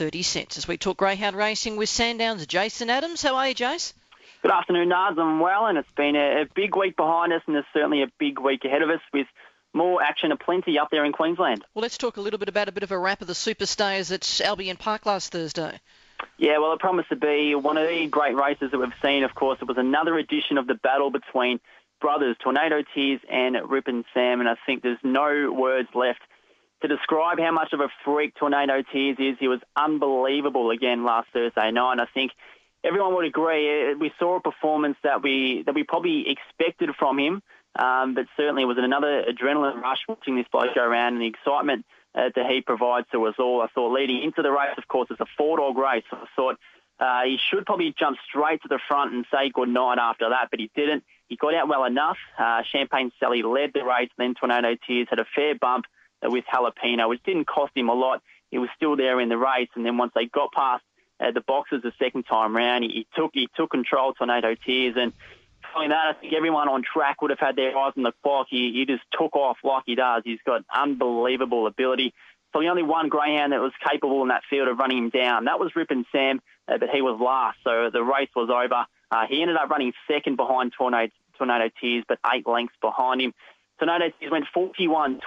30 cents. As we talk greyhound racing with Sandown's Jason Adams. How are you, Jace? Good afternoon, Nars. I'm well, and it's been a, a big week behind us, and there's certainly a big week ahead of us with more action aplenty up there in Queensland. Well, let's talk a little bit about a bit of a wrap of the Superstars at Albion Park last Thursday. Yeah, well, it promised to be one of the great races that we've seen. Of course, it was another edition of the battle between brothers Tornado Tears and Rip and Sam, and I think there's no words left to describe how much of a freak Tornado Tears is. He was unbelievable again last Thursday night, and I think everyone would agree. Uh, we saw a performance that we that we probably expected from him, um, but certainly was another adrenaline rush watching this bloke go around and the excitement uh, that he provides to us all. I thought leading into the race, of course, it's a four-dog race. So I thought uh, he should probably jump straight to the front and say good night after that, but he didn't. He got out well enough. Uh, Champagne Sally led the race, then Tornado Tears had a fair bump with Jalapeno, which didn't cost him a lot. He was still there in the race, and then once they got past uh, the boxes the second time round, he, he took he took control. Tornado Tears, and following that, I think everyone on track would have had their eyes on the clock. He, he just took off like he does. He's got unbelievable ability. So the only one greyhound that was capable in that field of running him down, that was Rip and Sam, uh, but he was last. So the race was over. Uh, he ended up running second behind Tornado, Tornado Tears, but eight lengths behind him. Tornado Tears went 41-20,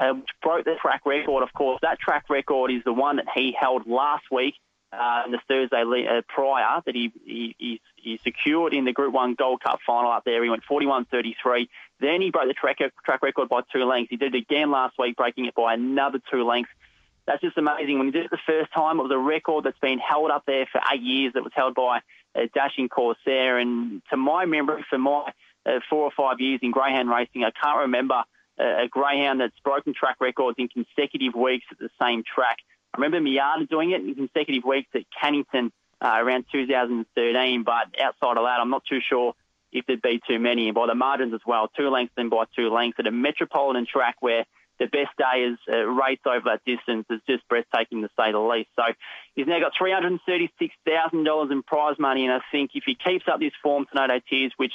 uh, which broke the track record. Of course, that track record is the one that he held last week uh, the Thursday uh, prior that he, he, he secured in the Group 1 Gold Cup final up there. He went 41-33. Then he broke the track, track record by two lengths. He did it again last week, breaking it by another two lengths. That's just amazing. When he did it the first time, it was a record that's been held up there for eight years. It was held by a uh, Dashing Corsair. And to my memory, for my uh, four or five years in greyhound racing, I can't remember uh, a greyhound that's broken track records in consecutive weeks at the same track. I remember Miata doing it in consecutive weeks at Cannington uh, around 2013, but outside of that, I'm not too sure if there'd be too many. And by the margins as well, two lengths then by two lengths at a metropolitan track where the best day is uh, race over that distance is just breathtaking to say the least. So he's now got $336,000 in prize money, and I think if he keeps up this form, Tornado Tears, which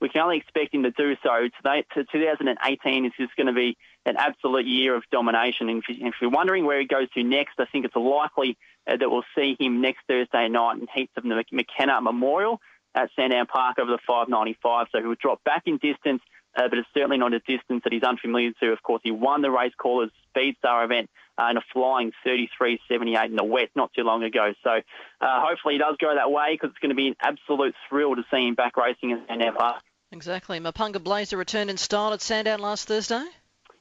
we can only expect him to do so. Today, to 2018 is just going to be an absolute year of domination. And if, you're wondering where he goes to next, I think it's likely uh, that we'll see him next Thursday night in heats of the McKenna Memorial at Sandown Park over the 595. So he would drop back in distance, uh, but it's certainly not a distance that he's unfamiliar to. Of course, he won the race callers Speedstar event uh, in a flying 33.78 in the wet not too long ago. So uh, hopefully he does go that way because it's going to be an absolute thrill to see him back racing at Sandown Exactly. Mapunga Blazer returned in style at Sandown last Thursday?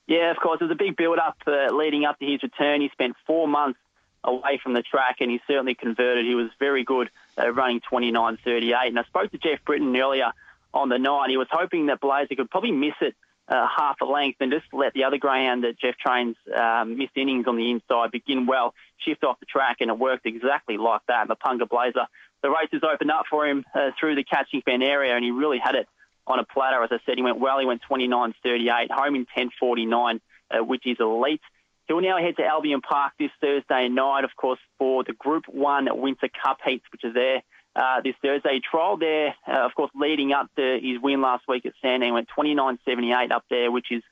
Yeah, of course. It was a big build-up uh, leading up to his return. He spent four months away from the track, and he certainly converted. He was very good uh, running 29.38. And I spoke to Jeff Britton earlier on the night. He was hoping that Blazer could probably miss it uh, half a length and just let the other greyhound that Jeff trains um, missed innings on the inside begin well, shift off the track, and it worked exactly like that. Mapunga Blazer, the race races opened up for him uh, through the catching fan area, and he really had it on a platter. As I said, he went well. He went 29.38, home in 10.49, uh, which is elite. He'll now head to Albion Park this Thursday night, of course, for the Group 1 Winter Cup heats, which is there uh, this Thursday. Trial there, uh, of course, leading up to his win last week at Sandown. Went 29.78 up there, which is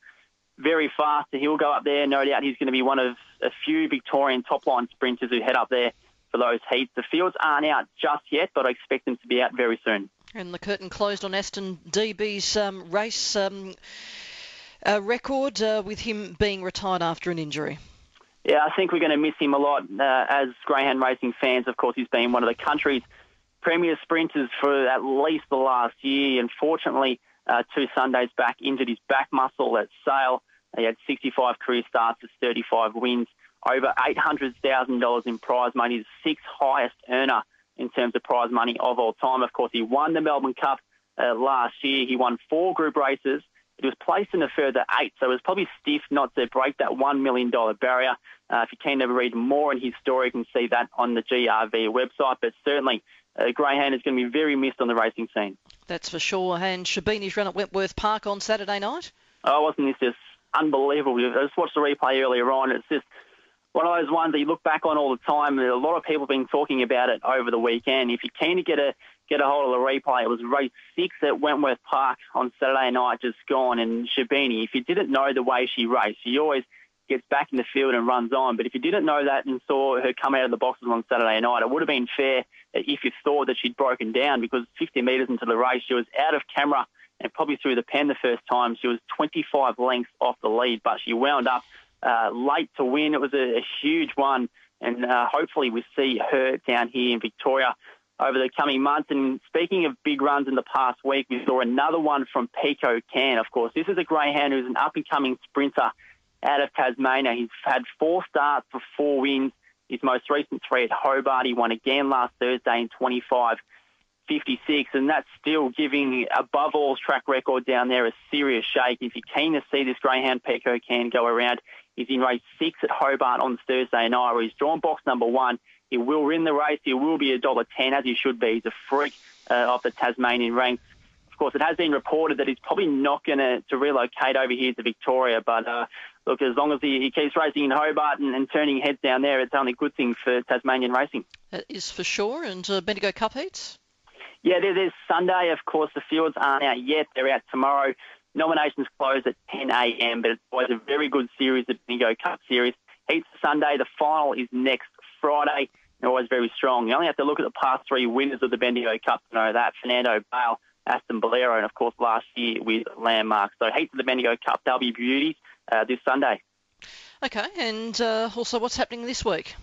very fast. He'll go up there. No doubt he's going to be one of a few Victorian top-line sprinters who head up there for those heats. The fields aren't out just yet, but I expect them to be out very soon. And the curtain closed on Aston Dee Bee's um, race um, uh, record uh, with him being retired after an injury. Yeah, I think we're going to miss him a lot uh, as greyhound racing fans. Of course, he's been one of the country's premier sprinters for at least the last year. Unfortunately, uh, two Sundays back injured his back muscle at Sale. He had 65 career starts, 35 wins, over $800,000 in prize money, the sixth highest earner in terms of prize money of all time. Of course, he won the Melbourne Cup uh, last year. He won four group races. He was placed in a further eight, so it was probably stiff not to break that $1 million barrier. Uh, if you can ever read more in his story, you can see that on the GRV website. But certainly, uh, Greyhound is going to be very missed on the racing scene. That's for sure. And Shabini's run at Wentworth Park on Saturday night? Oh, wasn't this just unbelievable? I just watched the replay earlier on. It's just one of those ones that you look back on all the time. A lot of people have been talking about it over the weekend. If you're keen to get a get a hold of the replay, it was race six at Wentworth Park on Saturday night, just gone. And Shabini, if you didn't know the way she raced, she always gets back in the field and runs on. But if you didn't know that and saw her come out of the boxes on Saturday night, it would have been fair if you thought that she'd broken down because 50 metres into the race, she was out of camera and probably through the pen the first time. She was 25 lengths off the lead, but she wound up uh, late to win. It was a, a huge one, and uh, hopefully we see her down here in Victoria over the coming months. And speaking of big runs in the past week, we saw another one from Pico Can, of course. This is a greyhound who's an up-and-coming sprinter out of Tasmania. He's had four starts for four wins. His most recent three at Hobart. He won again last Thursday in 25 56, and that's still giving above all track record down there a serious shake. If you're keen to see this greyhound Pico can go around, he's in race six at Hobart on Thursday night, where he's drawn box number one. He will win the race. He will be a dollar ten as he should be. He's a freak uh, of the Tasmanian ranks. Of course, it has been reported that he's probably not going to relocate over here to Victoria, but uh, look, as long as he, he keeps racing in Hobart and, and, turning heads down there, it's only a good thing for Tasmanian racing. That is for sure. And uh, Bendigo Cup heats? Yeah, there, there's Sunday. Of course, the fields aren't out yet. They're out tomorrow. Nominations close at 10 a.m., but it's always a very good series, the Bendigo Cup series. Heats Sunday. The final is next Friday. They're always very strong. You only have to look at the past three winners of the Bendigo Cup to know that. Fernando Bale, Aston Bolero, and of course last year with Landmark. So heats of the Bendigo Cup. They'll be beauties uh, this Sunday. Okay, and uh, also what's happening this week?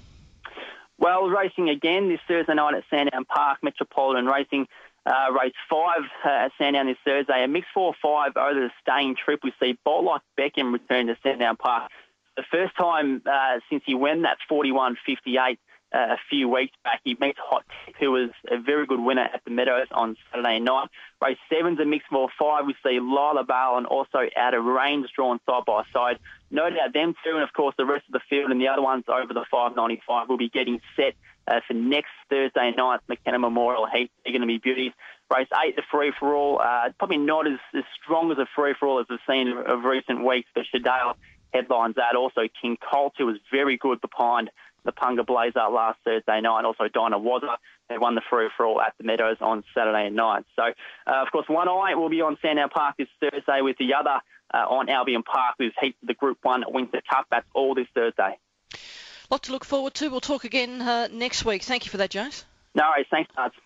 Well, racing again this Thursday night at Sandown Park, Metropolitan Racing. Uh, race five uh, at Sandown this Thursday. A mixed four or five over the staying trip. We see Bolt Like Beckham return to Sandown Park. The first time uh, since he won that 41-58 uh, a few weeks back. He meets Hot Tip, who was a very good winner at the Meadows on Saturday night. Race seven's a mixed more five. We see Lila Bale and also out of range drawn side by side. No doubt them two, and of course the rest of the field and the other ones over the 595 will be getting set uh, for next Thursday night, McKenna Memorial Heat. They're going to be beauties. Race eight, the free for all, uh, probably not as, as strong as a free for all as we've seen of recent weeks, but Shadale headlines that. Also, King Colt, who was very good behind Mapunga Blazer last Thursday night. and Also, Dinah Wazza, who won the free for all at the Meadows on Saturday night. So, uh, of course, one eye will be on Sandown Park this Thursday with the other uh, on Albion Park with heats the Group 1 Winter Cup. That's all this Thursday. Lot to look forward to. We'll talk again uh, next week. Thank you for that, James. No worries. Thanks, Nats.